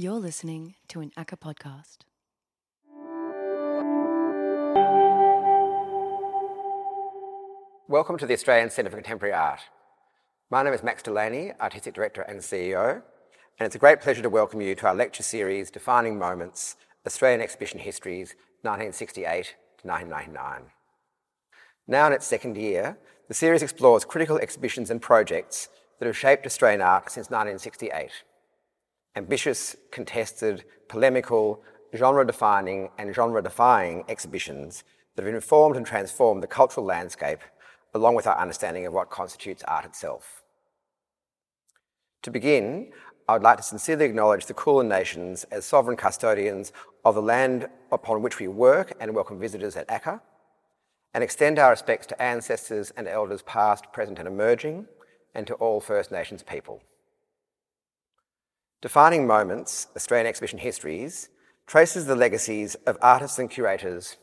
You're listening to an ACCA podcast. Welcome to the Australian Centre for Contemporary Art. My name is Max Delaney, Artistic Director and CEO, and it's a great pleasure to welcome you to our lecture series, Defining Moments Australian Exhibition Histories 1968 to 1999. Now in its second year, the series explores critical exhibitions and projects that have shaped Australian art since 1968. Ambitious, contested, polemical, genre defining, and genre defying exhibitions that have informed and transformed the cultural landscape, along with our understanding of what constitutes art itself. To begin, I would like to sincerely acknowledge the Kulin Nations as sovereign custodians of the land upon which we work and welcome visitors at ACCA, and extend our respects to ancestors and elders past, present, and emerging, and to all First Nations people. Defining Moments, Australian Exhibition Histories, traces the legacies of artists and curators,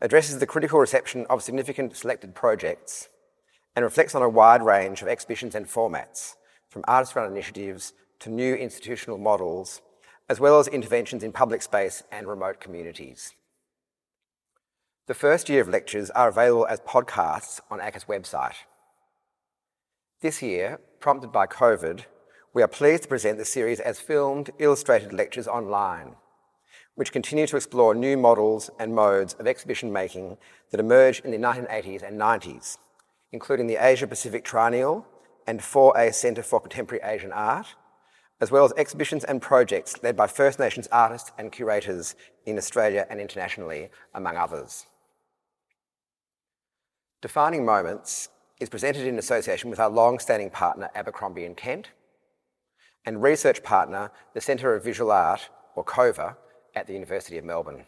addresses the critical reception of significant selected projects, and reflects on a wide range of exhibitions and formats, from artist run initiatives to new institutional models, as well as interventions in public space and remote communities. The first year of lectures are available as podcasts on ACCA's website. This year, prompted by COVID, we are pleased to present the series as filmed, illustrated lectures online, which continue to explore new models and modes of exhibition making that emerged in the 1980s and 90s, including the Asia Pacific Triennial and 4A Centre for Contemporary Asian Art, as well as exhibitions and projects led by First Nations artists and curators in Australia and internationally, among others. Defining Moments is presented in association with our long standing partner, Abercrombie and Kent, and research partner, the Centre of Visual Art, or COVA, at the University of Melbourne.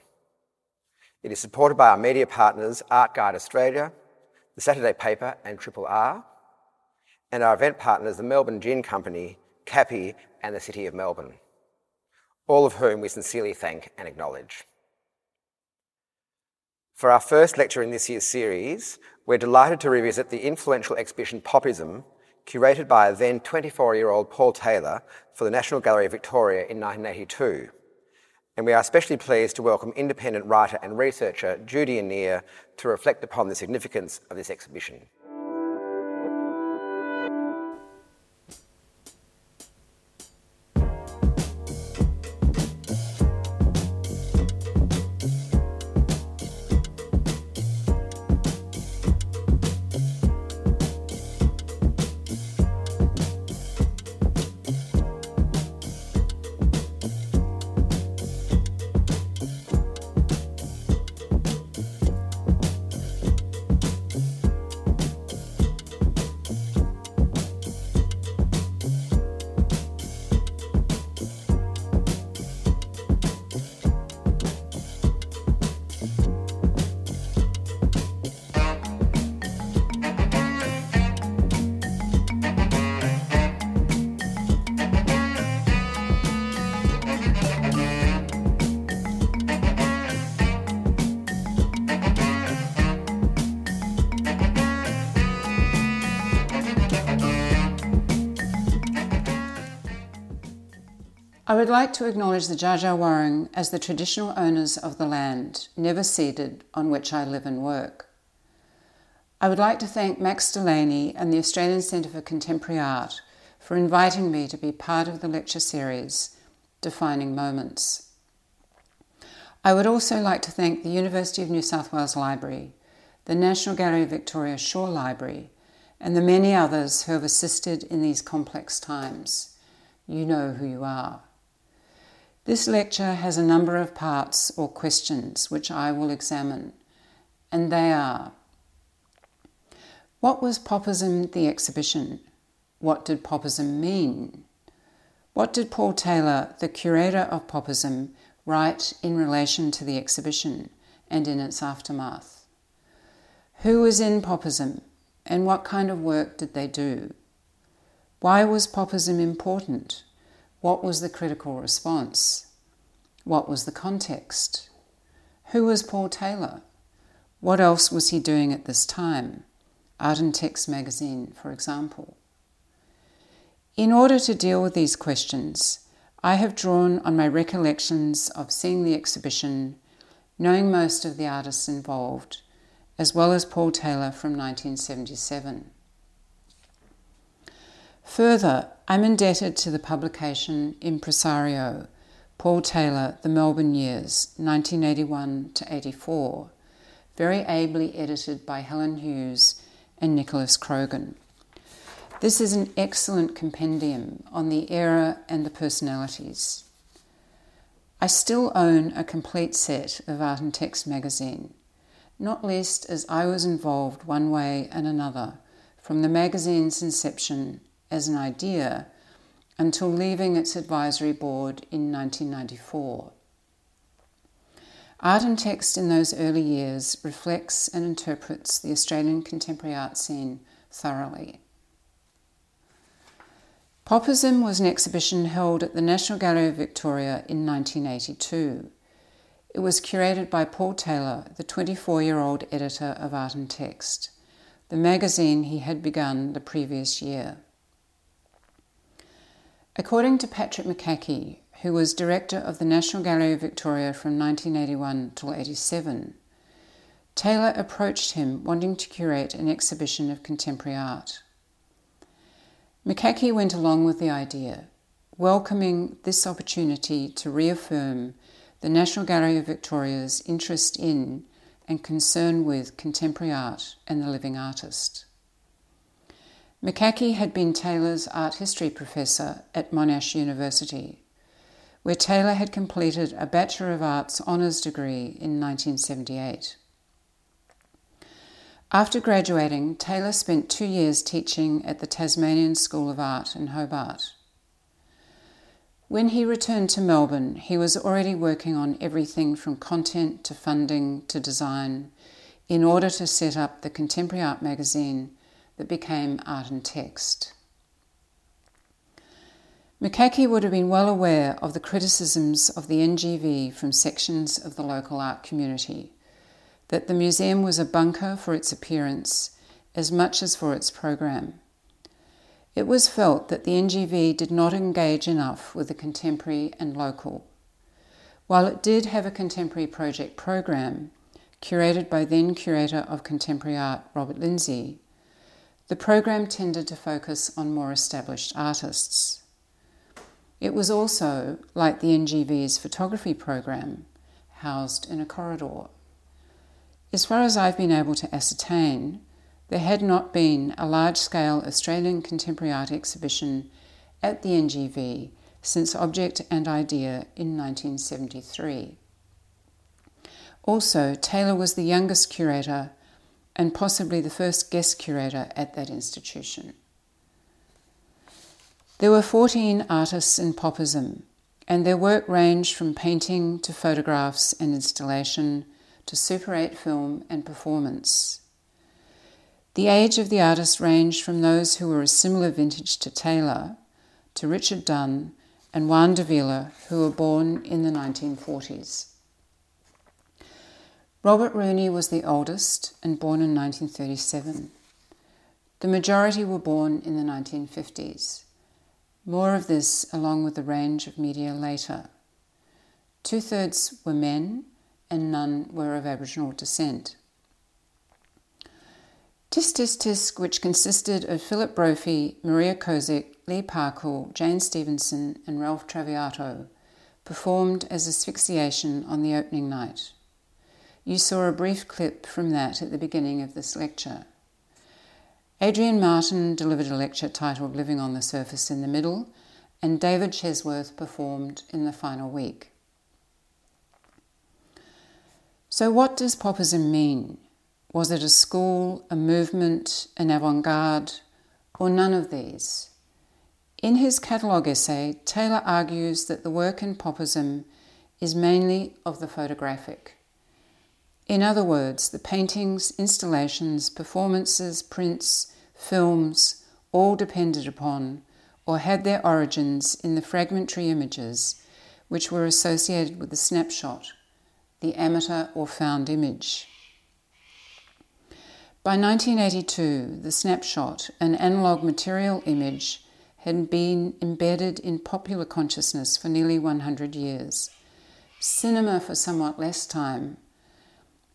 It is supported by our media partners, Art Guide Australia, the Saturday Paper, and Triple R, and our event partners, the Melbourne Gin Company, Capi, and the City of Melbourne, all of whom we sincerely thank and acknowledge. For our first lecture in this year's series, we're delighted to revisit the influential exhibition Popism, curated by then 24 year old Paul Taylor for the National Gallery of Victoria in 1982. And we are especially pleased to welcome independent writer and researcher Judy Annear to reflect upon the significance of this exhibition. I would like to acknowledge the Dja as the traditional owners of the land, never ceded, on which I live and work. I would like to thank Max Delaney and the Australian Centre for Contemporary Art for inviting me to be part of the lecture series, Defining Moments. I would also like to thank the University of New South Wales Library, the National Gallery of Victoria Shaw Library, and the many others who have assisted in these complex times. You know who you are. This lecture has a number of parts or questions which I will examine, and they are What was Popism the exhibition? What did Popism mean? What did Paul Taylor, the curator of Popism, write in relation to the exhibition and in its aftermath? Who was in Popism and what kind of work did they do? Why was Popism important? What was the critical response? What was the context? Who was Paul Taylor? What else was he doing at this time? Text magazine, for example. In order to deal with these questions, I have drawn on my recollections of seeing the exhibition, knowing most of the artists involved, as well as Paul Taylor from 1977. Further, I'm indebted to the publication Impresario, Paul Taylor, The Melbourne Years, 1981 to 84, very ably edited by Helen Hughes and Nicholas Croggon. This is an excellent compendium on the era and the personalities. I still own a complete set of Art and Text magazine, not least as I was involved one way and another from the magazine's inception as an idea until leaving its advisory board in 1994. Art and text in those early years reflects and interprets the Australian contemporary art scene thoroughly. Popism was an exhibition held at the National Gallery of Victoria in 1982. It was curated by Paul Taylor, the 24 year old editor of Art and Text, the magazine he had begun the previous year. According to Patrick McCaughey, who was director of the National Gallery of Victoria from 1981 till 87, Taylor approached him wanting to curate an exhibition of contemporary art. McCaughey went along with the idea, welcoming this opportunity to reaffirm the National Gallery of Victoria's interest in and concern with contemporary art and the living artist. McCaughey had been Taylor's art history professor at Monash University, where Taylor had completed a Bachelor of Arts honours degree in 1978. After graduating, Taylor spent two years teaching at the Tasmanian School of Art in Hobart. When he returned to Melbourne, he was already working on everything from content to funding to design in order to set up the Contemporary Art magazine that became Art and Text. McCaughey would have been well aware of the criticisms of the NGV from sections of the local art community that the museum was a bunker for its appearance as much as for its program. It was felt that the NGV did not engage enough with the contemporary and local. While it did have a contemporary project program, curated by then curator of contemporary art Robert Lindsay, the program tended to focus on more established artists. It was also, like the NGV's photography program, housed in a corridor. As far as I've been able to ascertain, there had not been a large scale Australian contemporary art exhibition at the NGV since Object and Idea in 1973. Also, Taylor was the youngest curator and possibly the first guest curator at that institution. There were 14 artists in Popism, and their work ranged from painting to photographs and installation to Super 8 film and performance. The age of the artists ranged from those who were a similar vintage to Taylor to Richard Dunn and Juan Davila, who were born in the 1940s. Robert Rooney was the oldest and born in 1937. The majority were born in the 1950s. More of this along with the range of media later. Two thirds were men and none were of Aboriginal descent. Tsk Tsk Tsk, which consisted of Philip Brophy, Maria Kozic, Lee Parkhill, Jane Stevenson, and Ralph Traviato, performed as asphyxiation on the opening night. You saw a brief clip from that at the beginning of this lecture. Adrian Martin delivered a lecture titled Living on the Surface in the Middle, and David Chesworth performed in the final week. So, what does Popism mean? Was it a school, a movement, an avant garde, or none of these? In his catalogue essay, Taylor argues that the work in Popism is mainly of the photographic. In other words, the paintings, installations, performances, prints, films all depended upon or had their origins in the fragmentary images which were associated with the snapshot, the amateur or found image. By 1982, the snapshot, an analogue material image, had been embedded in popular consciousness for nearly 100 years, cinema for somewhat less time,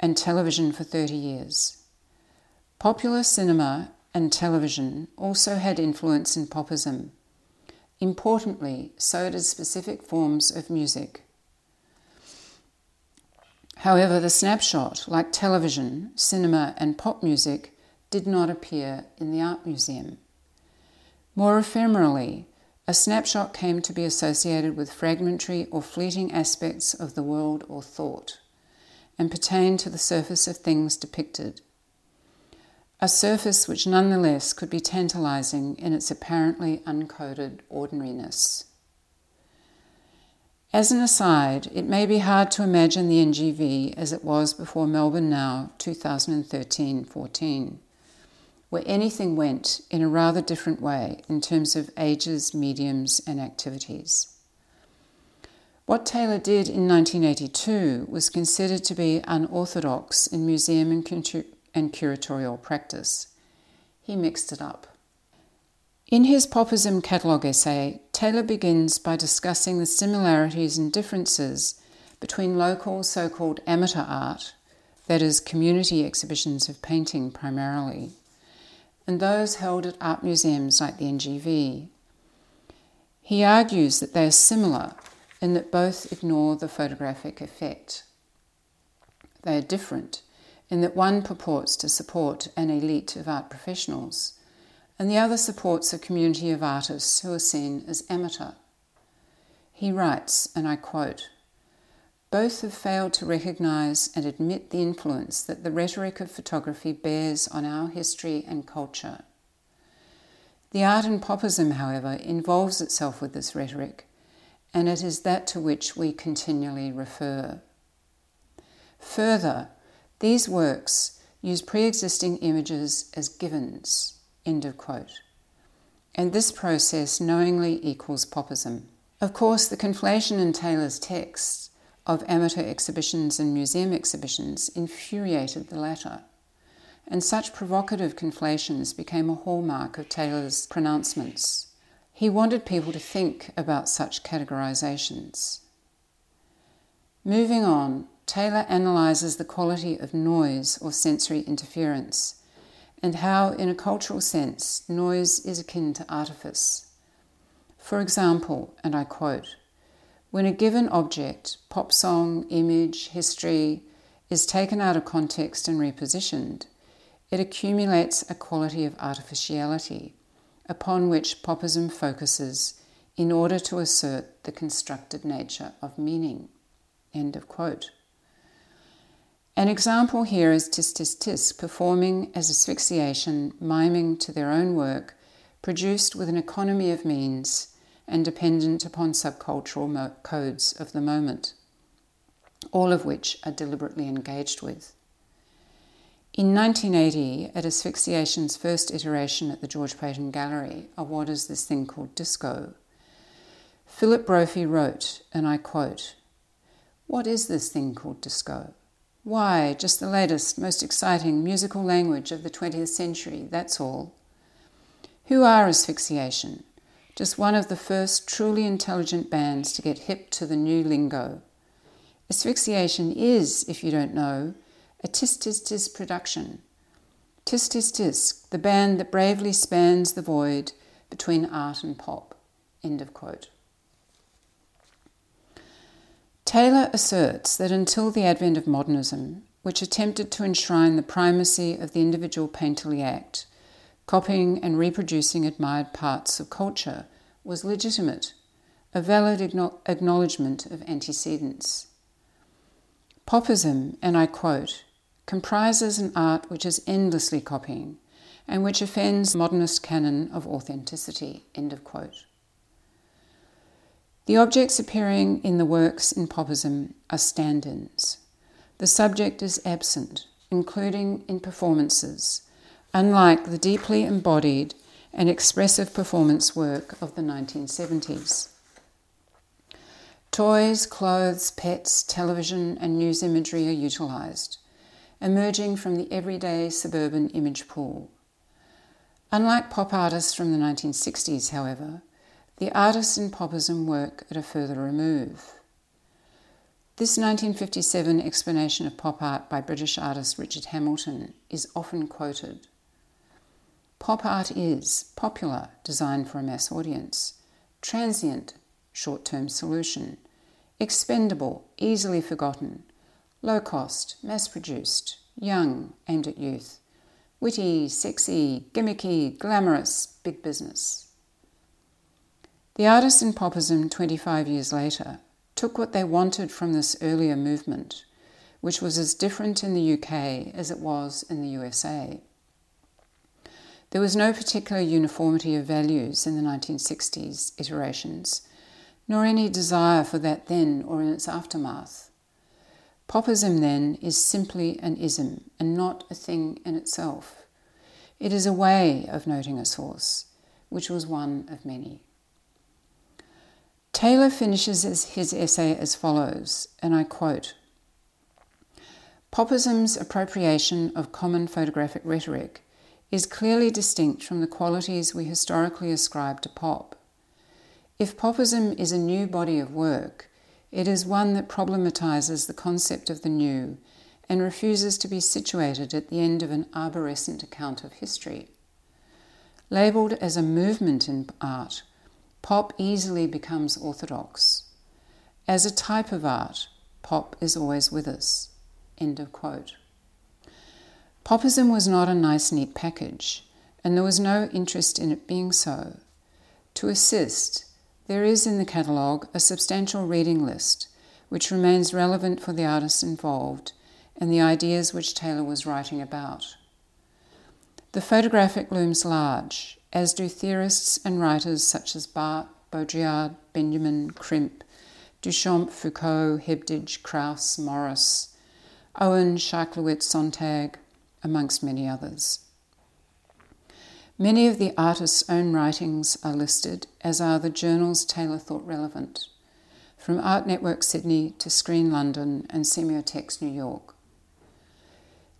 and television for 30 years. Popular cinema and television also had influence in popism. Importantly, so did specific forms of music. However, the snapshot, like television, cinema, and pop music, did not appear in the art museum. More ephemerally, a snapshot came to be associated with fragmentary or fleeting aspects of the world or thought, and pertained to the surface of things depicted. A surface which nonetheless could be tantalizing in its apparently uncoded ordinariness. As an aside, it may be hard to imagine the NGV as it was before Melbourne Now 2013 14 where anything went in a rather different way in terms of ages, mediums, and activities. What Taylor did in 1982 was considered to be unorthodox in museum and, and curatorial practice. He mixed it up. In his Popism catalogue essay, Taylor begins by discussing the similarities and differences between local so called amateur art, that is, community exhibitions of painting primarily, and those held at art museums like the NGV. He argues that they are similar in that both ignore the photographic effect. They are different in that one purports to support an elite of art professionals, and the other supports a community of artists who are seen as amateur. He writes, and I quote, both have failed to recognise and admit the influence that the rhetoric of photography bears on our history and culture. The art and popism, however, involves itself with this rhetoric, and it is that to which we continually refer. Further, these works use pre existing images as givens. End of quote. And this process knowingly equals popism. Of course, the conflation in Taylor's texts of amateur exhibitions and museum exhibitions infuriated the latter, and such provocative conflations became a hallmark of Taylor's pronouncements. He wanted people to think about such categorizations. Moving on, Taylor analyzes the quality of noise or sensory interference and how, in a cultural sense, noise is akin to artifice. For example, and I quote, when a given object, pop song, image, history, is taken out of context and repositioned, it accumulates a quality of artificiality upon which popism focuses in order to assert the constructed nature of meaning. End of quote. An example here is Tsk Tsk Tsk performing as asphyxiation, miming to their own work, produced with an economy of means and dependent upon subcultural mo- codes of the moment, all of which are deliberately engaged with. In 1980, at Asphyxiation's first iteration at the George Paton Gallery of what is this thing called disco, Philip Brophy wrote, and I quote, What is this thing called disco? Why, just the latest, most exciting musical language of the 20th century, that's all. Who are asphyxiation? just one of the first truly intelligent bands to get hip to the new lingo. Asphyxiation is, if you don't know, a tsk tsk tsk production. Tsk tsk tsk, the band that bravely spans the void between art and pop. End of quote. Taylor asserts that until the advent of modernism, which attempted to enshrine the primacy of the individual painterly act, Copying and reproducing admired parts of culture was legitimate, a valid acknowledgement of antecedents. Popism, and I quote, comprises an art which is endlessly copying and which offends the modernist canon of authenticity. End of quote. The objects appearing in the works in Popism are stand ins. The subject is absent, including in performances, unlike the deeply embodied and expressive performance work of the 1970s. Toys, clothes, pets, television, and news imagery are utilised, emerging from the everyday suburban image pool. Unlike pop artists from the 1960s, however, the artists in popism work at a further remove. This 1957 explanation of pop art by British artist Richard Hamilton is often quoted. Pop art is popular, designed for a mass audience, transient, short term solution, expendable, easily forgotten, low cost, mass produced, young, aimed at youth, witty, sexy, gimmicky, glamorous, big business. The artists in popism 25 years later took what they wanted from this earlier movement, which was as different in the UK as it was in the USA. There was no particular uniformity of values in the 1960s iterations, nor any desire for that then or in its aftermath. Popism, then, is simply an ism and not a thing in itself. It is a way of noting a source, which was one of many. Taylor finishes his essay as follows, and I quote Popism's appropriation of common photographic rhetoric is clearly distinct from the qualities we historically ascribe to pop. If popism is a new body of work, it is one that problematizes the concept of the new and refuses to be situated at the end of an arborescent account of history. Labelled as a movement in art, pop easily becomes orthodox. As a type of art, pop is always with us. End of quote. Popism was not a nice, neat package, and there was no interest in it being so. To assist, there is in the catalogue a substantial reading list which remains relevant for the artists involved and the ideas which Taylor was writing about. The photographic looms large, as do theorists and writers such as Barthes, Baudrillard, Benjamin, Crimp, Duchamp, Foucault, Hebdige, Krauss, Morris, Owen, Charclewit, Sontag, amongst many others. Many of the artist's own writings are listed, as are the journals Taylor thought relevant, from Art Network Sydney to Screen London and Semiotext New York.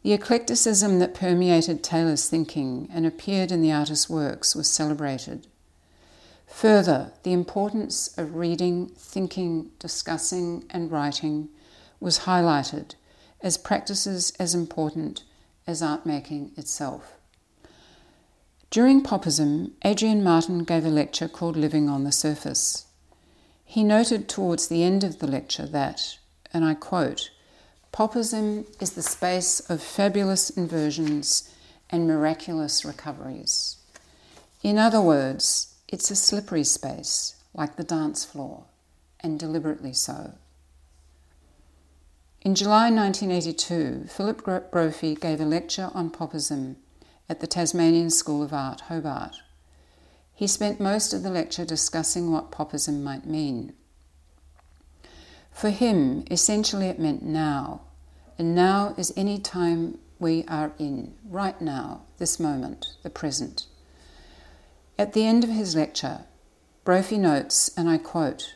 The eclecticism that permeated Taylor's thinking and appeared in the artist's works was celebrated. Further, the importance of reading, thinking, discussing, and writing was highlighted as practices as important as art making itself. During Popism, Adrian Martin gave a lecture called Living on the Surface. He noted towards the end of the lecture that, and I quote, Popism is the space of fabulous inversions and miraculous recoveries. In other words, it's a slippery space, like the dance floor, and deliberately so. In July 1982, Philip Brophy gave a lecture on Popism at the Tasmanian School of Art, Hobart. He spent most of the lecture discussing what Popism might mean. For him, essentially it meant now, and now is any time we are in, right now, this moment, the present. At the end of his lecture, Brophy notes, and I quote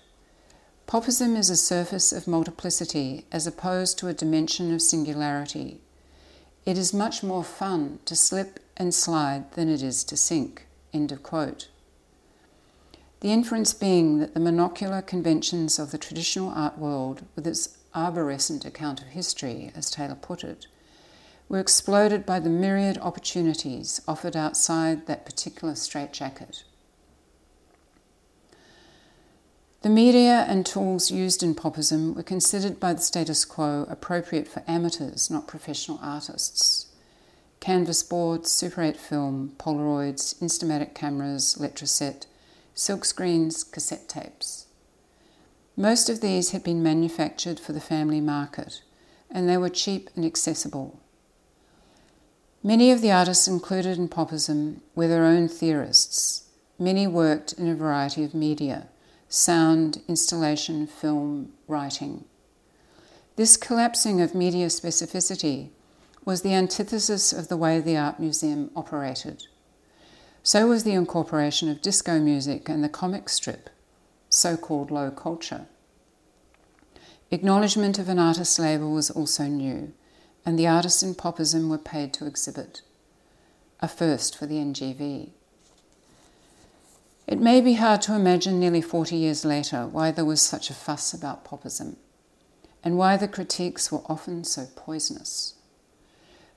Popism is a surface of multiplicity as opposed to a dimension of singularity. It is much more fun to slip and slide than it is to sink. End of quote. The inference being that the monocular conventions of the traditional art world, with its arborescent account of history, as Taylor put it, were exploded by the myriad opportunities offered outside that particular straitjacket. The media and tools used in popism were considered by the status quo appropriate for amateurs, not professional artists. Canvas boards, Super 8 film, Polaroids, Instamatic cameras, Letraset, silkscreens, cassette tapes. Most of these had been manufactured for the family market, and they were cheap and accessible. Many of the artists included in Popism were their own theorists. Many worked in a variety of media sound, installation, film, writing. This collapsing of media specificity was the antithesis of the way the art museum operated. So was the incorporation of disco music and the comic strip so called low culture. Acknowledgement of an artist's label was also new, and the artists in popism were paid to exhibit. a first for the NGV. It may be hard to imagine nearly 40 years later why there was such a fuss about popism and why the critiques were often so poisonous.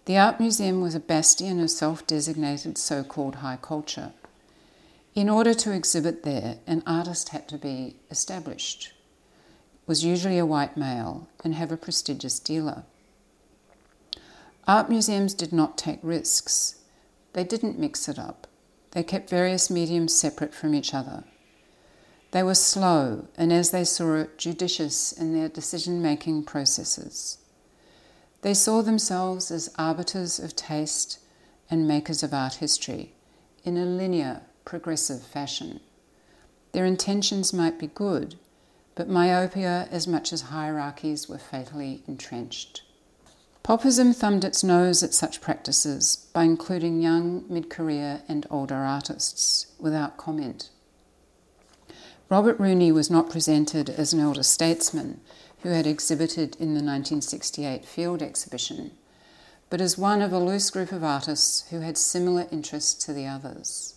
The Art Museum was a bastion of self designated so called high culture. In order to exhibit there, an artist had to be established, was usually a white male, and have a prestigious dealer. Art museums did not take risks. They didn't mix it up. They kept various mediums separate from each other. They were slow and, as they saw it, judicious in their decision making processes. They saw themselves as arbiters of taste and makers of art history in a linear, progressive fashion. Their intentions might be good, but myopia as much as hierarchies were fatally entrenched. Popism thumbed its nose at such practices by including young, mid career, and older artists without comment. Robert Rooney was not presented as an elder statesman who had exhibited in the 1968 field exhibition, but as one of a loose group of artists who had similar interests to the others.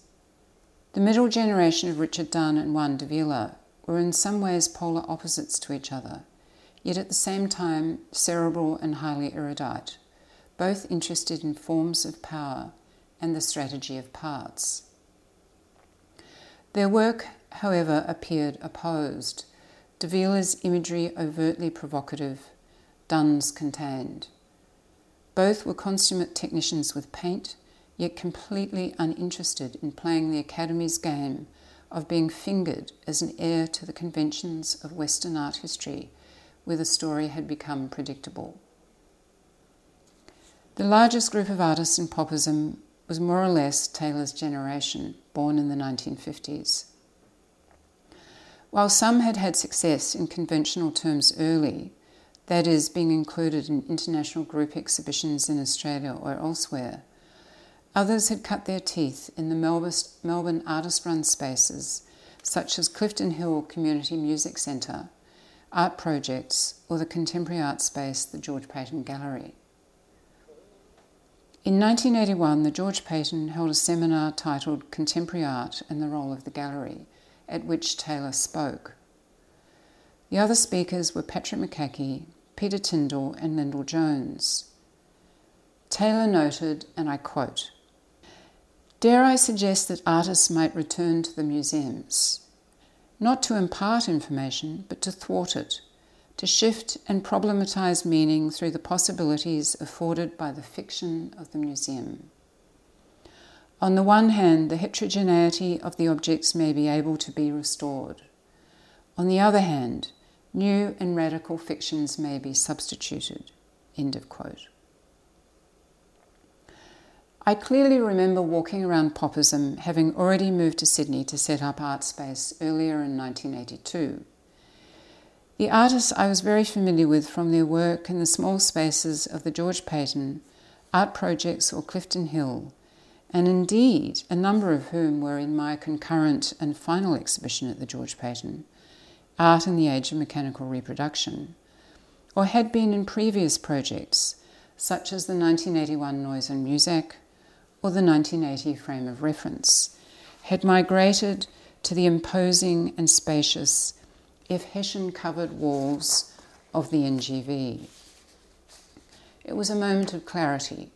The middle generation of Richard Dunn and Juan Davila were in some ways polar opposites to each other yet at the same time cerebral and highly erudite, both interested in forms of power and the strategy of parts. Their work, however, appeared opposed. Davila's imagery overtly provocative, Dunn's contained. Both were consummate technicians with paint, yet completely uninterested in playing the Academy's game of being fingered as an heir to the conventions of Western art history where the story had become predictable. The largest group of artists in popism was more or less Taylor's generation, born in the 1950s. While some had had success in conventional terms early, that is, being included in international group exhibitions in Australia or elsewhere, others had cut their teeth in the Melbourne artist run spaces such as Clifton Hill Community Music Centre art projects, or the contemporary art space, the George Paton Gallery. In 1981, the George Paton held a seminar titled Contemporary Art and the Role of the Gallery, at which Taylor spoke. The other speakers were Patrick McCaughey, Peter Tyndall, and Lyndal Jones. Taylor noted, and I quote, Dare I suggest that artists might return to the museums? Not to impart information, but to thwart it, to shift and problematize meaning through the possibilities afforded by the fiction of the museum. On the one hand, the heterogeneity of the objects may be able to be restored. On the other hand, new and radical fictions may be substituted. End of quote. I clearly remember walking around Popism, having already moved to Sydney to set up Art Space earlier in 1982. The artists I was very familiar with from their work in the small spaces of the George Paton, art projects, or Clifton Hill, and indeed a number of whom were in my concurrent and final exhibition at the George Paton, Art in the Age of Mechanical Reproduction, or had been in previous projects such as the 1981 Noise and Muzak, or the 1980 frame of reference, had migrated to the imposing and spacious, if Hessian covered walls of the NGV. It was a moment of clarity.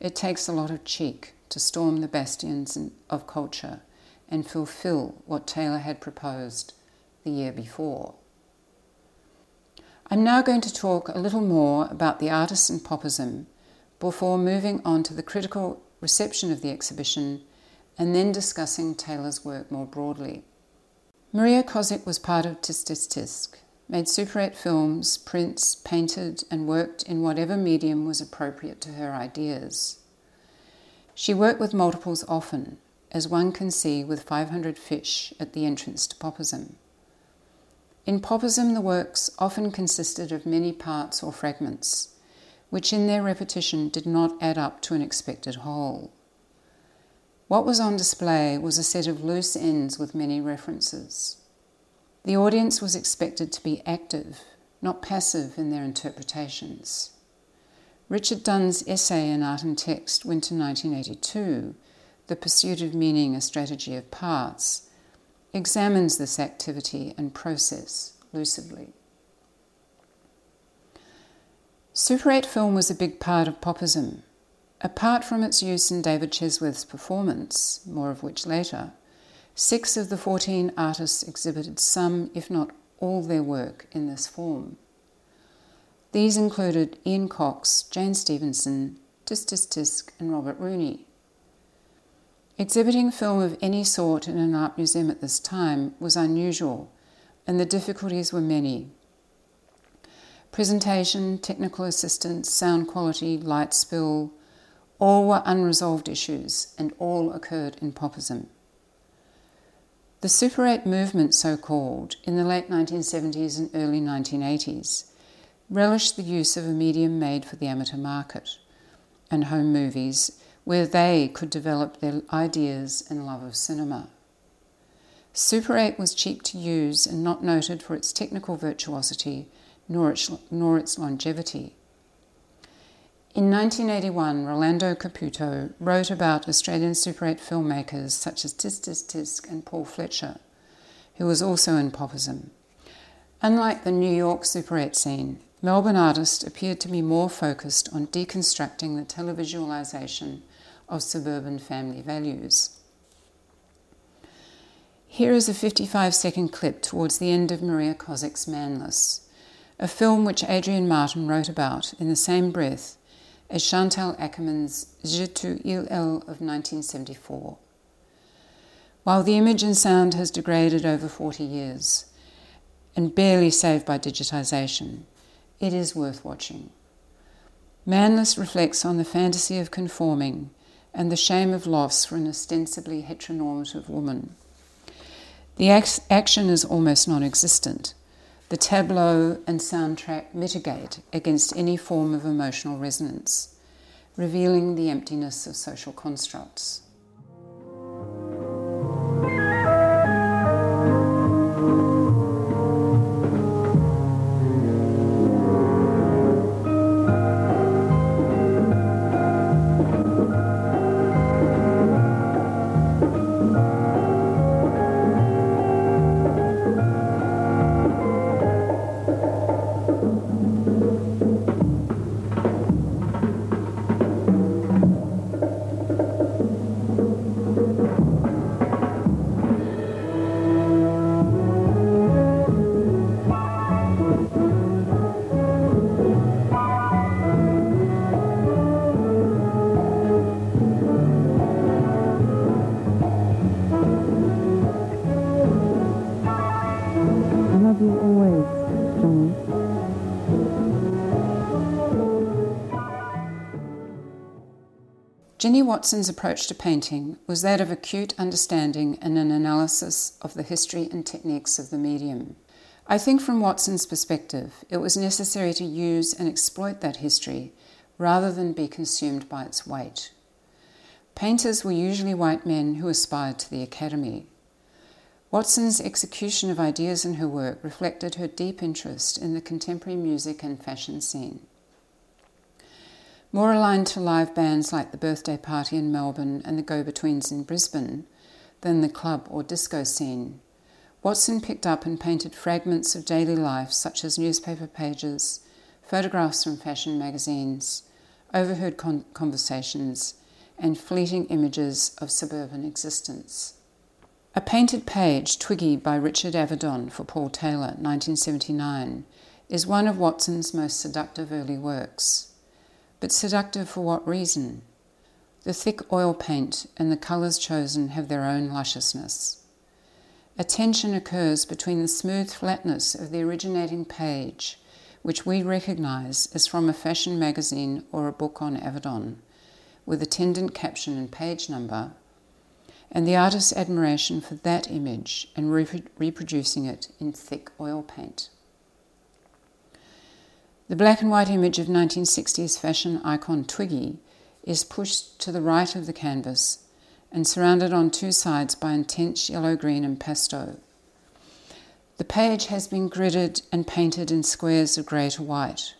It takes a lot of cheek to storm the bastions of culture and fulfill what Taylor had proposed the year before. I'm now going to talk a little more about the artist and popism before moving on to the critical reception of the exhibition, and then discussing Taylor's work more broadly. Maria Kozic was part of Tsk Tsk Tsk, made Super 8 films, prints, painted, and worked in whatever medium was appropriate to her ideas. She worked with multiples often, as one can see with 500 fish at the entrance to Popism. In Popism, the works often consisted of many parts or fragments, which in their repetition did not add up to an expected whole. What was on display was a set of loose ends with many references. The audience was expected to be active, not passive in their interpretations. Richard Dunn's essay in Art and Text, Winter 1982, The Pursuit of Meaning, a Strategy of Parts, examines this activity and process lucidly. Super 8 film was a big part of popism. Apart from its use in David Chesworth's performance, more of which later, six of the 14 artists exhibited some, if not all, their work in this form. These included Ian Cox, Jane Stevenson, Tsk Tsk Tsk, and Robert Rooney. Exhibiting film of any sort in an art museum at this time was unusual, and the difficulties were many. Presentation, technical assistance, sound quality, light spill, all were unresolved issues, and all occurred in popism. The Super 8 movement, so called, in the late 1970s and early 1980s, relished the use of a medium made for the amateur market and home movies where they could develop their ideas and love of cinema. Super 8 was cheap to use and not noted for its technical virtuosity nor its, nor its longevity. In 1981, Rolando Caputo wrote about Australian Super 8 filmmakers such as Tsk Tsk Tsk and Paul Fletcher, who was also in popism. Unlike the New York Super 8 scene, Melbourne artists appeared to be more focused on deconstructing the televisualization of suburban family values. Here is a 55 second clip towards the end of Maria Kozic's Manless, a film which Adrian Martin wrote about in the same breath as Chantal Akerman's Je tu il elle of 1974. While the image and sound has degraded over 40 years and barely saved by digitisation, it is worth watching. Manless reflects on the fantasy of conforming and the shame of loss for an ostensibly heteronormative woman. The action is almost non existent. The tableau and soundtrack mitigate against any form of emotional resonance, revealing the emptiness of social constructs. Jenny Watson's approach to painting was that of acute understanding and an analysis of the history and techniques of the medium. I think from Watson's perspective, it was necessary to use and exploit that history rather than be consumed by its weight. Painters were usually white men who aspired to the academy. Watson's execution of ideas in her work reflected her deep interest in the contemporary music and fashion scene. More aligned to live bands like the Birthday Party in Melbourne and the Go Betweens in Brisbane than the club or disco scene, Watson picked up and painted fragments of daily life such as newspaper pages, photographs from fashion magazines, overheard con- conversations, and fleeting images of suburban existence. A painted page, Twiggy by Richard Avedon for Paul Taylor, 1979, is one of Watson's most seductive early works. But seductive for what reason? The thick oil paint and the colours chosen have their own lusciousness. A tension occurs between the smooth flatness of the originating page, which we recognise as from a fashion magazine or a book on Avedon, with attendant caption and page number, and the artist's admiration for that image and reproducing it in thick oil paint. The black and white image of 1960s fashion icon Twiggy is pushed to the right of the canvas and surrounded on two sides by intense yellow, green, and pastel. The page has been gridded and painted in squares of grey to white.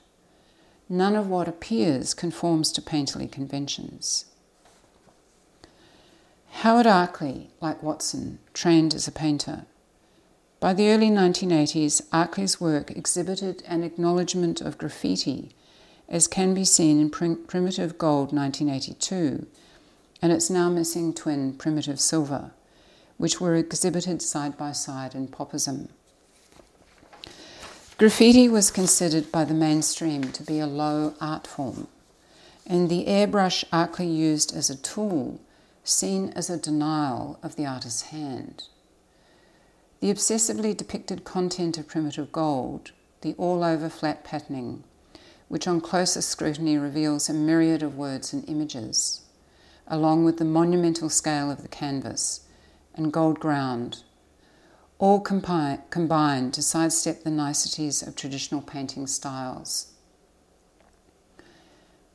none of what appears conforms to painterly conventions. Howard Arkley, like Watson, trained as a painter. By the early 1980s, Arkley's work exhibited an acknowledgement of graffiti, as can be seen in Primitive Gold 1982 and its now missing twin Primitive Silver, which were exhibited side by side in Popism. Graffiti was considered by the mainstream to be a low art form, and the airbrush Arkley used as a tool seen as a denial of the artist's hand. The obsessively depicted content of primitive gold, the all over flat patterning, which on closer scrutiny reveals a myriad of words and images, along with the monumental scale of the canvas and gold ground, all compi- combine to sidestep the niceties of traditional painting styles.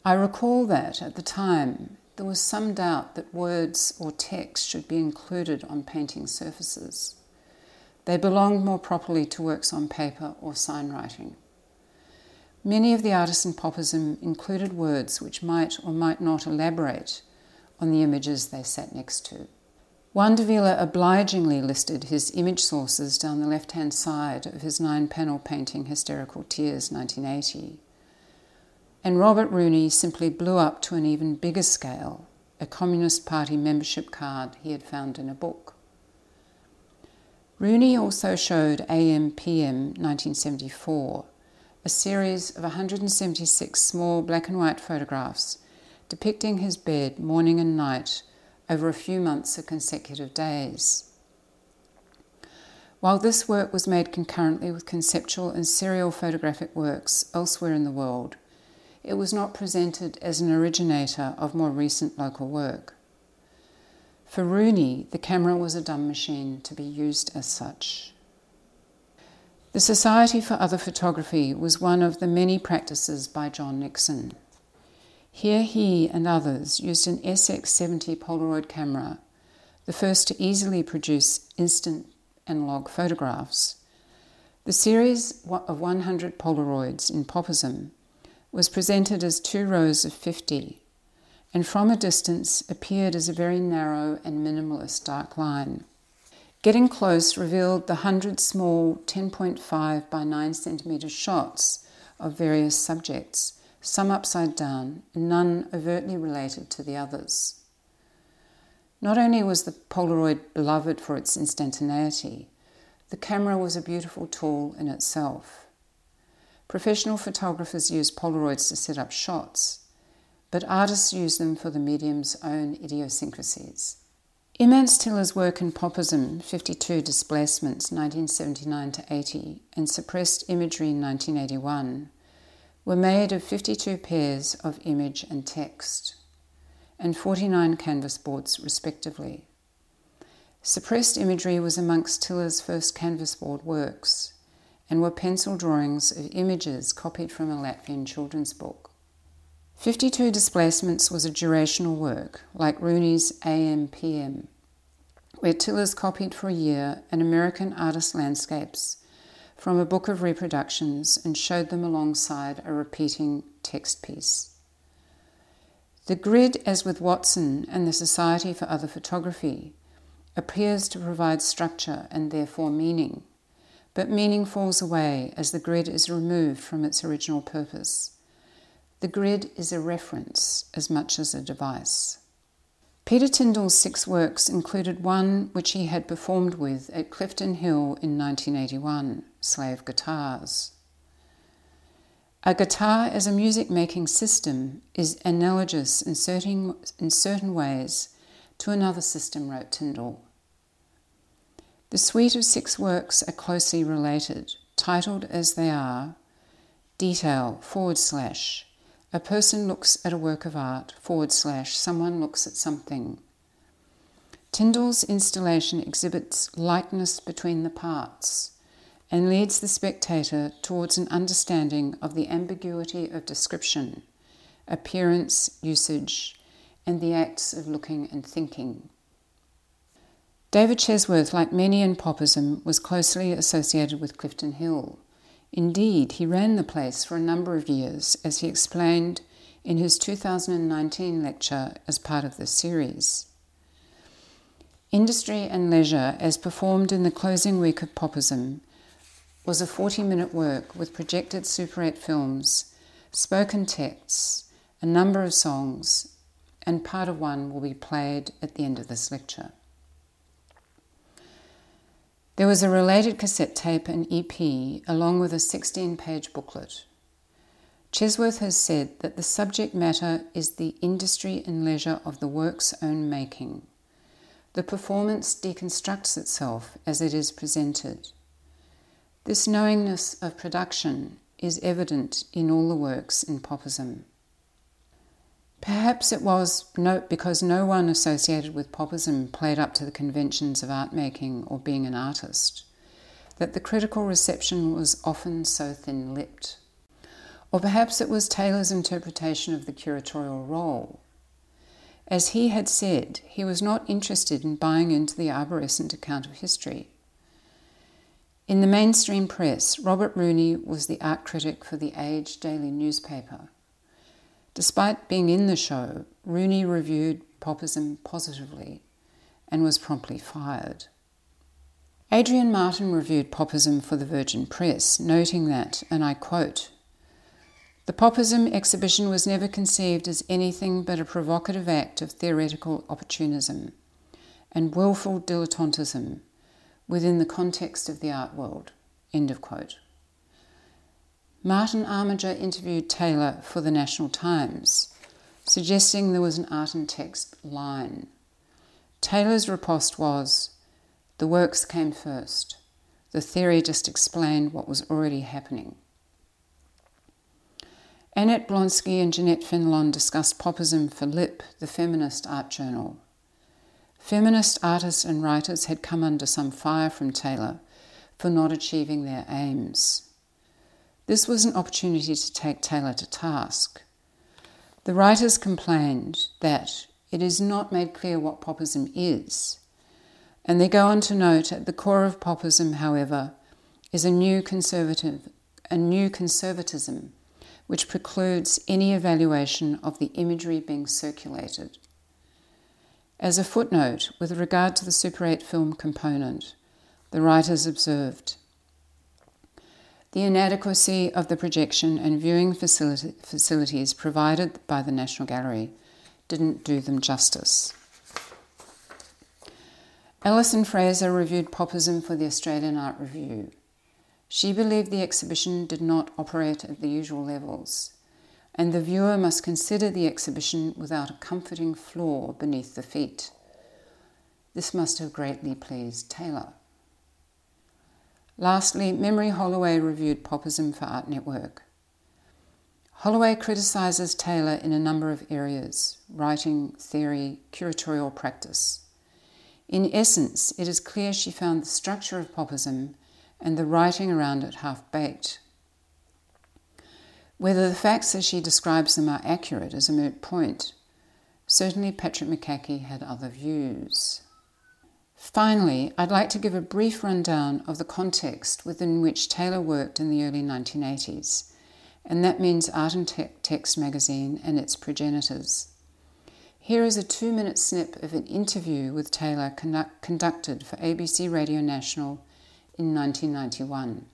I recall that at the time there was some doubt that words or text should be included on painting surfaces. They belonged more properly to works on paper or sign writing. Many of the artists in Popism included words which might or might not elaborate on the images they sat next to. Juan Davila obligingly listed his image sources down the left hand side of his nine panel painting Hysterical Tears 1980. And Robert Rooney simply blew up to an even bigger scale a Communist Party membership card he had found in a book. Rooney also showed AM PM 1974, a series of 176 small black and white photographs depicting his bed morning and night over a few months of consecutive days. While this work was made concurrently with conceptual and serial photographic works elsewhere in the world, it was not presented as an originator of more recent local work. For Rooney, the camera was a dumb machine to be used as such. The Society for Other Photography was one of the many practices by John Nixon. Here he and others used an SX70 Polaroid camera, the first to easily produce instant analog photographs. The series of 100 Polaroids in Popism was presented as two rows of 50 and from a distance appeared as a very narrow and minimalist dark line. Getting close revealed the hundred small 10.5 by 9 centimetre shots of various subjects, some upside down and none overtly related to the others. Not only was the Polaroid beloved for its instantaneity, the camera was a beautiful tool in itself. Professional photographers use Polaroids to set up shots, but artists use them for the medium's own idiosyncrasies. Imants Tillers' work in Popism, 52 Displacements, 1979 to 80, and Suppressed Imagery, 1981, were made of 52 pairs of image and text, and 49 canvas boards, respectively. Suppressed imagery was amongst Tillers' first canvas board works, and were pencil drawings of images copied from a Latvian children's book. 52 Displacements was a durational work, like Rooney's AM/PM, where Tillers copied for a year an American artist's landscapes from a book of reproductions and showed them alongside a repeating text piece. The grid, as with Watson and the Society for Other Photography, appears to provide structure and therefore meaning, but meaning falls away as the grid is removed from its original purpose. The grid is a reference as much as a device. Peter Tyndall's six works included one which he had performed with at Clifton Hill in 1981, Slave Guitars. A guitar as a music making system is analogous in certain, in certain ways to another system, wrote Tyndall. The suite of six works are closely related, titled as they are Detail forward slash a person looks at a work of art, forward slash, someone looks at something. Tyndall's installation exhibits likeness between the parts and leads the spectator towards an understanding of the ambiguity of description, appearance, usage, and the acts of looking and thinking. David Chesworth, like many in Popism, was closely associated with Clifton Hill Indeed, he ran the place for a number of years, as he explained in his 2019 lecture as part of the series. Industry and Leisure, as performed in the closing week of Popism, was a 40 minute work with projected Super 8 films, spoken texts, a number of songs, and part of one will be played at the end of this lecture. There was a related cassette tape and EP along with a 16 page booklet. Chesworth has said that the subject matter is the industry and leisure of the work's own making. The performance deconstructs itself as it is presented. This knowingness of production is evident in all the works in Popism. Perhaps it was no, because no one associated with Popism played up to the conventions of art making or being an artist, that the critical reception was often so thin lipped. Or perhaps it was Taylor's interpretation of the curatorial role. As he had said, he was not interested in buying into the arborescent account of history. In the mainstream press, Robert Rooney was the art critic for the Age daily newspaper. Despite being in the show, Rooney reviewed Popism positively and was promptly fired. Adrian Martin reviewed Popism for the Virgin Press, noting that, and I quote, the Popism exhibition was never conceived as anything but a provocative act of theoretical opportunism and willful dilettantism within the context of the art world. End of quote. Martin Armiger interviewed Taylor for the National Times, suggesting there was an art and text line. Taylor's riposte was the works came first. The theory just explained what was already happening. Annette Blonski and Jeanette Fenelon discussed Popism for Lip, the feminist art journal. Feminist artists and writers had come under some fire from Taylor for not achieving their aims. This was an opportunity to take Taylor to task. The writers complained that it is not made clear what Popism is, and they go on to note at the core of Popism, however, is a new conservative, a new conservatism which precludes any evaluation of the imagery being circulated. As a footnote, with regard to the Super 8 film component, the writers observed the inadequacy of the projection and viewing facility, facilities provided by the National Gallery didn't do them justice. Alison Fraser reviewed Popism for the Australian Art Review. She believed the exhibition did not operate at the usual levels, and the viewer must consider the exhibition without a comforting floor beneath the feet. This must have greatly pleased Taylor. Lastly, Memory Holloway reviewed Popism for Art Network. Holloway criticises Taylor in a number of areas writing, theory, curatorial practice. In essence, it is clear she found the structure of Popism and the writing around it half baked. Whether the facts as she describes them are accurate is a moot point. Certainly, Patrick McCaughey had other views. Finally, I'd like to give a brief rundown of the context within which Taylor worked in the early 1980s, and that means Art and Te- Text magazine and its progenitors. Here is a two minute snip of an interview with Taylor conduct- conducted for ABC Radio National in 1991.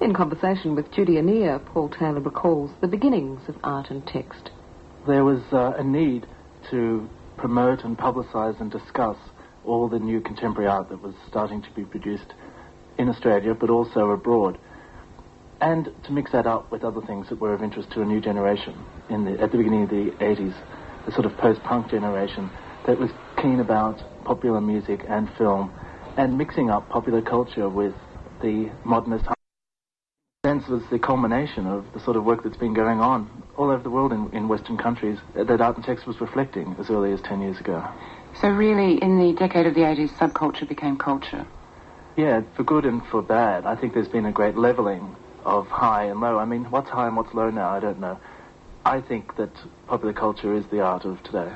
In conversation with Judy Anea, Paul Taylor recalls the beginnings of art and text. There was uh, a need to promote and publicise and discuss all the new contemporary art that was starting to be produced in Australia but also abroad. And to mix that up with other things that were of interest to a new generation in the, at the beginning of the 80s, the sort of post-punk generation that was keen about popular music and film and mixing up popular culture with the modernist sense was the culmination of the sort of work that's been going on all over the world in, in Western countries that art and text was reflecting as early as 10 years ago. So really, in the decade of the 80s, subculture became culture? Yeah, for good and for bad. I think there's been a great leveling of high and low. I mean, what's high and what's low now, I don't know. I think that popular culture is the art of today.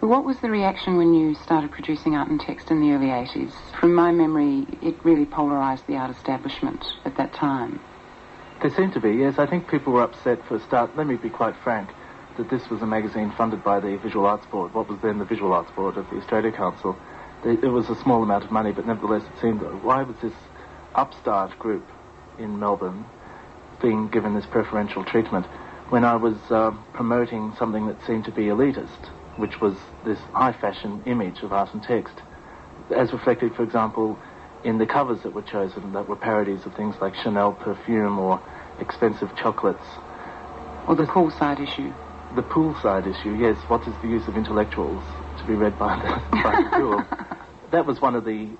What was the reaction when you started producing art and text in the early 80s? From my memory, it really polarised the art establishment at that time. There seemed to be, yes. I think people were upset for a start. Let me be quite frank that this was a magazine funded by the Visual Arts Board, what was then the Visual Arts Board of the Australia Council. It was a small amount of money, but nevertheless it seemed, why was this upstart group in Melbourne being given this preferential treatment when I was uh, promoting something that seemed to be elitist, which was this high fashion image of art and text, as reflected, for example, in the covers that were chosen that were parodies of things like Chanel perfume or expensive chocolates. Or the poolside issue. The poolside issue, yes. What is the use of intellectuals to be read by the, by the pool? That was one of the,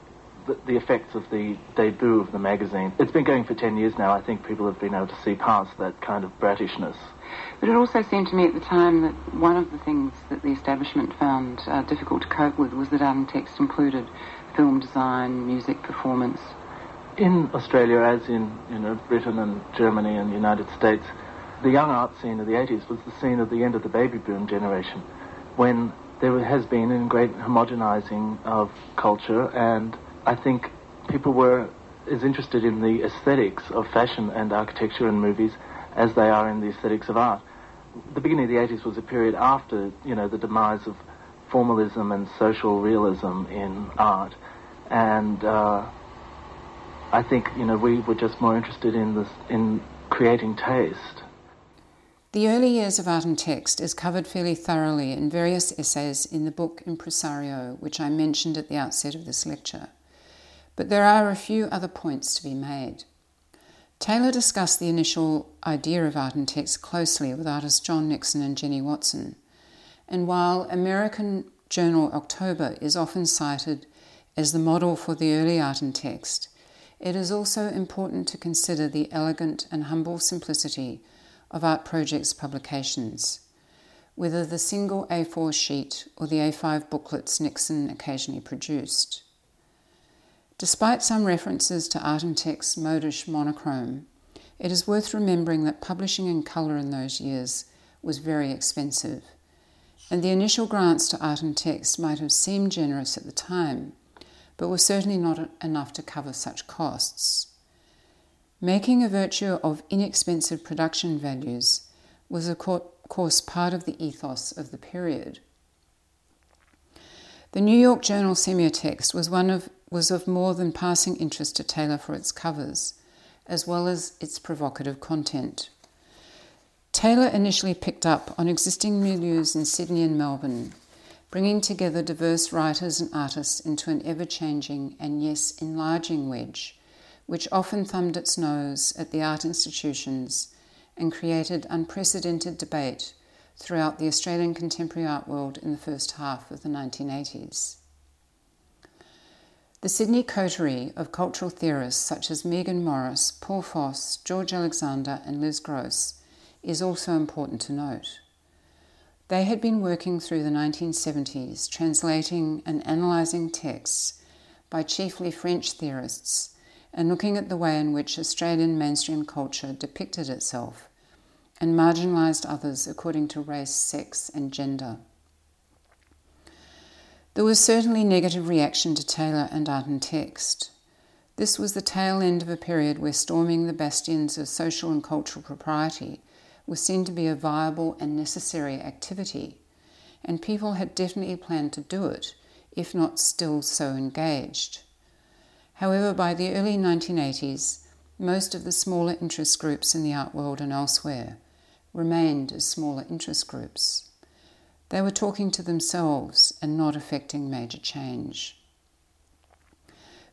the, the effects of the debut of the magazine. It's been going for 10 years now. I think people have been able to see past that kind of brattishness. But it also seemed to me at the time that one of the things that the establishment found uh, difficult to cope with was that art text included film design, music, performance. In Australia, as in you know Britain and Germany and the United States, the young art scene of the 80s was the scene of the end of the baby boom generation, when there has been a great homogenizing of culture, and I think people were as interested in the aesthetics of fashion and architecture and movies as they are in the aesthetics of art. The beginning of the 80s was a period after, you know, the demise of formalism and social realism in art, and uh, I think, you know, we were just more interested in this, in creating taste the early years of art and text is covered fairly thoroughly in various essays in the book Impresario, which I mentioned at the outset of this lecture. But there are a few other points to be made. Taylor discussed the initial idea of art and text closely with artists John Nixon and Jenny Watson. And while American journal October is often cited as the model for the early art and text, it is also important to consider the elegant and humble simplicity of Art Project's publications, whether the single A4 sheet or the A5 booklets Nixon occasionally produced. Despite some references to Art and Text's modish monochrome, it is worth remembering that publishing in colour in those years was very expensive, and the initial grants to Art and Text might have seemed generous at the time, but were certainly not enough to cover such costs. Making a virtue of inexpensive production values was, of course, part of the ethos of the period. The New York Journal semiotext was, one of, was of more than passing interest to Taylor for its covers, as well as its provocative content. Taylor initially picked up on existing milieus in Sydney and Melbourne, bringing together diverse writers and artists into an ever changing and, yes, enlarging wedge which often thumbed its nose at the art institutions and created unprecedented debate throughout the Australian contemporary art world in the first half of the 1980s. The Sydney coterie of cultural theorists such as Meaghan Morris, Paul Foss, George Alexander, and Liz Grosz is also important to note. They had been working through the 1970s translating and analysing texts by chiefly French theorists and looking at the way in which Australian mainstream culture depicted itself and marginalised others according to race, sex, and gender. There was certainly negative reaction to Taylor and art and text. This was the tail end of a period where storming the bastions of social and cultural propriety was seen to be a viable and necessary activity, and people had definitely planned to do it, if not still so engaged. However, by the early 1980s, most of the smaller interest groups in the art world and elsewhere remained as smaller interest groups. They were talking to themselves and not affecting major change.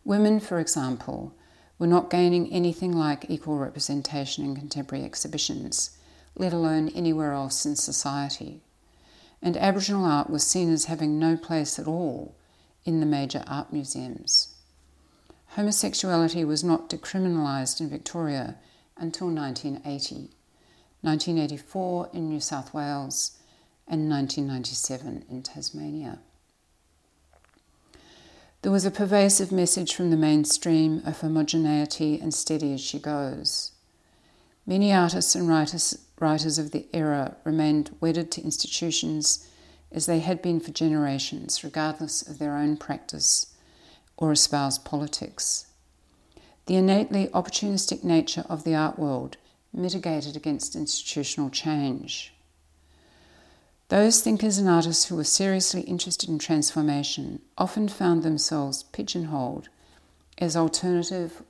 Women, for example, were not gaining anything like equal representation in contemporary exhibitions, let alone anywhere else in society. And Aboriginal art was seen as having no place at all in the major art museums homosexuality was not decriminalised in Victoria until 1980, 1984 in New South Wales, and 1997 in Tasmania. There was a pervasive message from the mainstream of homogeneity and steady as she goes. Many artists and writers, writers of the era remained wedded to institutions as they had been for generations, regardless of their own practice or espouse politics. The innately opportunistic nature of the art world mitigated against institutional change. Those thinkers and artists who were seriously interested in transformation often found themselves pigeonholed as alternative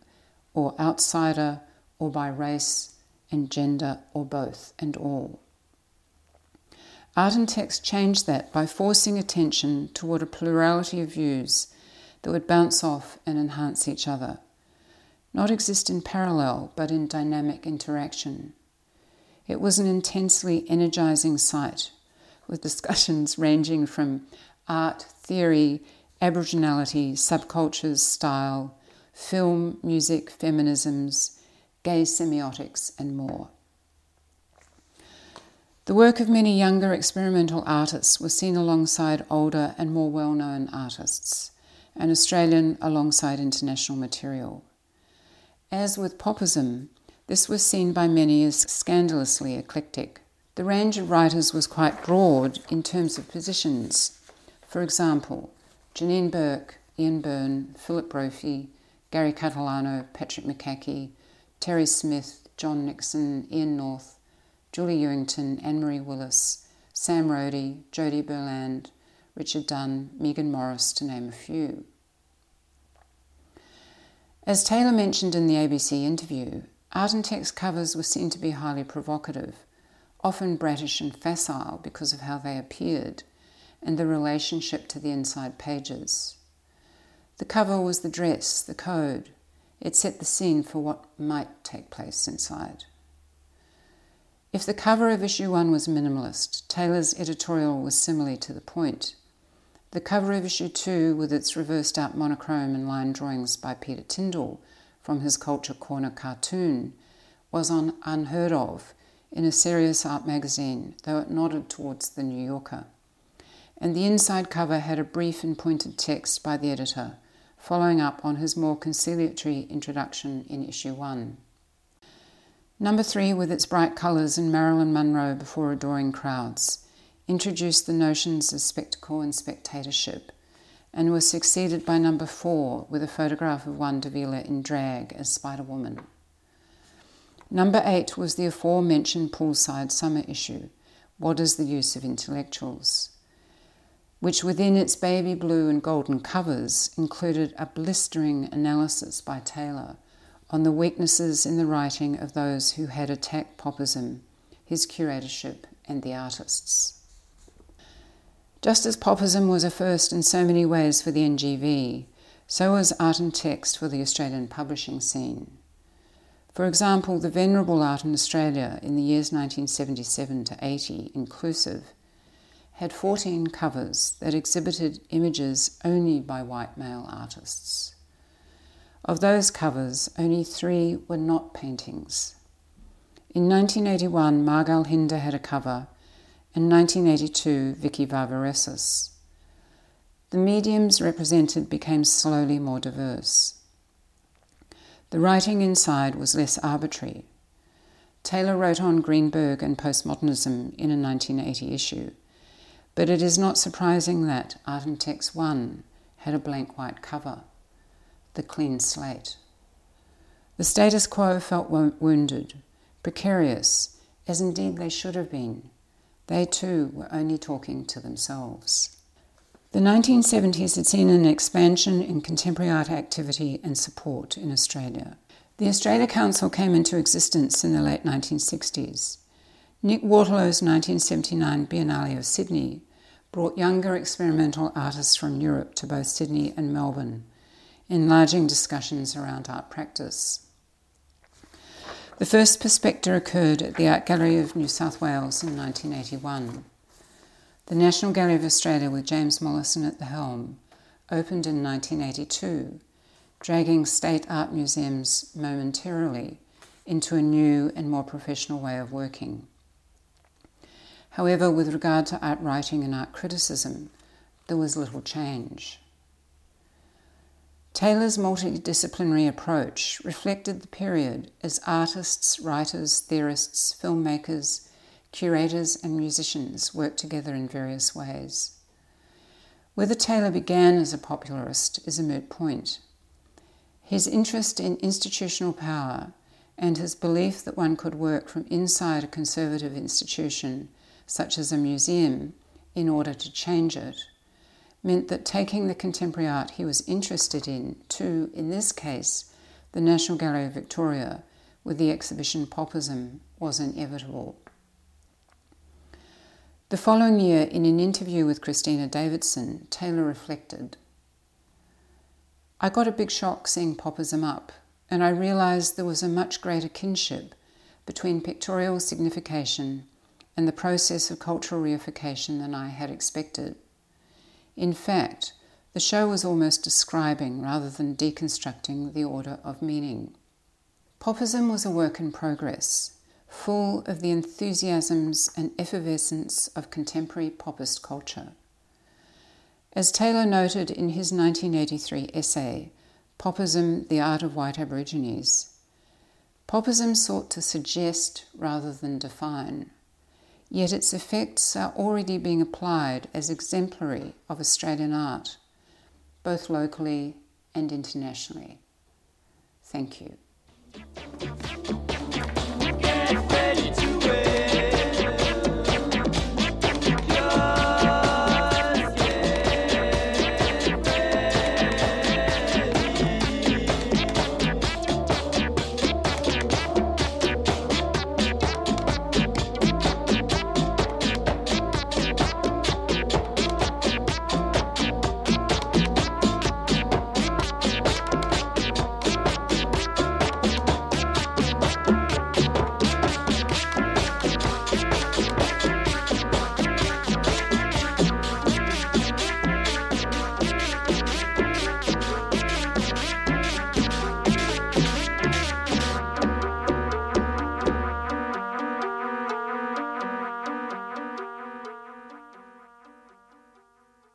or outsider or by race and gender or both and all. Art and text changed that by forcing attention toward a plurality of views that would bounce off and enhance each other, not exist in parallel but in dynamic interaction. It was an intensely energizing sight, with discussions ranging from art, theory, Aboriginality, subcultures, style, film, music, feminisms, gay semiotics, and more. The work of many younger experimental artists was seen alongside older and more well known artists, and Australian alongside international material. As with popism, this was seen by many as scandalously eclectic. The range of writers was quite broad in terms of positions. For example, Janine Burke, Ian Burn, Philip Brophy, Gary Catalano, Patrick McCaughey, Terry Smith, John Nixon, Ian North, Julie Ewington, Anne Marie Willis, Sam Rohdie, Jody Berland, Richard Dunn, Meaghan Morris, to name a few. As Taylor mentioned in the ABC interview, art and text covers were seen to be highly provocative, often brattish and facile because of how they appeared and the relationship to the inside pages. The cover was the dress, the code. It set the scene for what might take place inside. If the cover of issue one was minimalist, Taylor's editorial was similarly to the point. The cover of issue two, with its reversed out monochrome and line drawings by Peter Tyndall from his Culture Corner cartoon, was on unheard of in a serious art magazine, though it nodded towards the New Yorker. And the inside cover had a brief and pointed text by the editor, following up on his more conciliatory introduction in issue one. Number three, with its bright colours and Marilyn Monroe before adoring crowds, introduced the notions of spectacle and spectatorship, and was succeeded by number four, with a photograph of Juan Davila in drag as Spider Woman. Number eight was the aforementioned poolside summer issue, What is the Use of Intellectuals? which within its baby blue and golden covers included a blistering analysis by Taylor on the weaknesses in the writing of those who had attacked popism, his curatorship, and the artists. Just as popism was a first in so many ways for the NGV, so was art and text for the Australian publishing scene. For example, the venerable art in Australia in the years 1977 to 80 inclusive had 14 covers that exhibited images only by white male artists. Of those covers, only three were not paintings. In 1981, Margel Hinder had a cover, and 1982, Vicki Varvaressos. The mediums represented became slowly more diverse. The writing inside was less arbitrary. Taylor wrote on Greenberg and postmodernism in a 1980 issue, but it is not surprising that Art and Text 1 had a blank white cover the clean slate. The status quo felt wounded, precarious, as indeed they should have been. They too were only talking to themselves. The 1970s had seen an expansion in contemporary art activity and support in Australia. The Australia Council came into existence in the late 1960s. Nick Waterlow's 1979 Biennale of Sydney brought younger experimental artists from Europe to both Sydney and Melbourne enlarging discussions around art practice. The first Perspecta occurred at the Art Gallery of New South Wales in 1981. The National Gallery of Australia, with James Mollison at the helm, opened in 1982, dragging state art museums momentarily into a new and more professional way of working. However, with regard to art writing and art criticism, there was little change. Taylor's multidisciplinary approach reflected the period as artists, writers, theorists, filmmakers, curators, and musicians worked together in various ways. Whether Taylor began as a popularist is a moot point. His interest in institutional power and his belief that one could work from inside a conservative institution, such as a museum, in order to change it, meant that taking the contemporary art he was interested in to, in this case, the National Gallery of Victoria with the exhibition Popism was inevitable. The following year, in an interview with Christina Davidson, Taylor reflected I got a big shock seeing Popism up, and I realised there was a much greater kinship between pictorial signification and the process of cultural reification than I had expected. In fact, the show was almost describing rather than deconstructing the order of meaning. Popism was a work in progress, full of the enthusiasms and effervescence of contemporary popist culture. As Taylor noted in his 1983 essay, Popism, the Art of White Aborigines, Popism sought to suggest rather than define, yet its effects are already being applied as exemplary of Australian art, both locally and internationally. Thank you.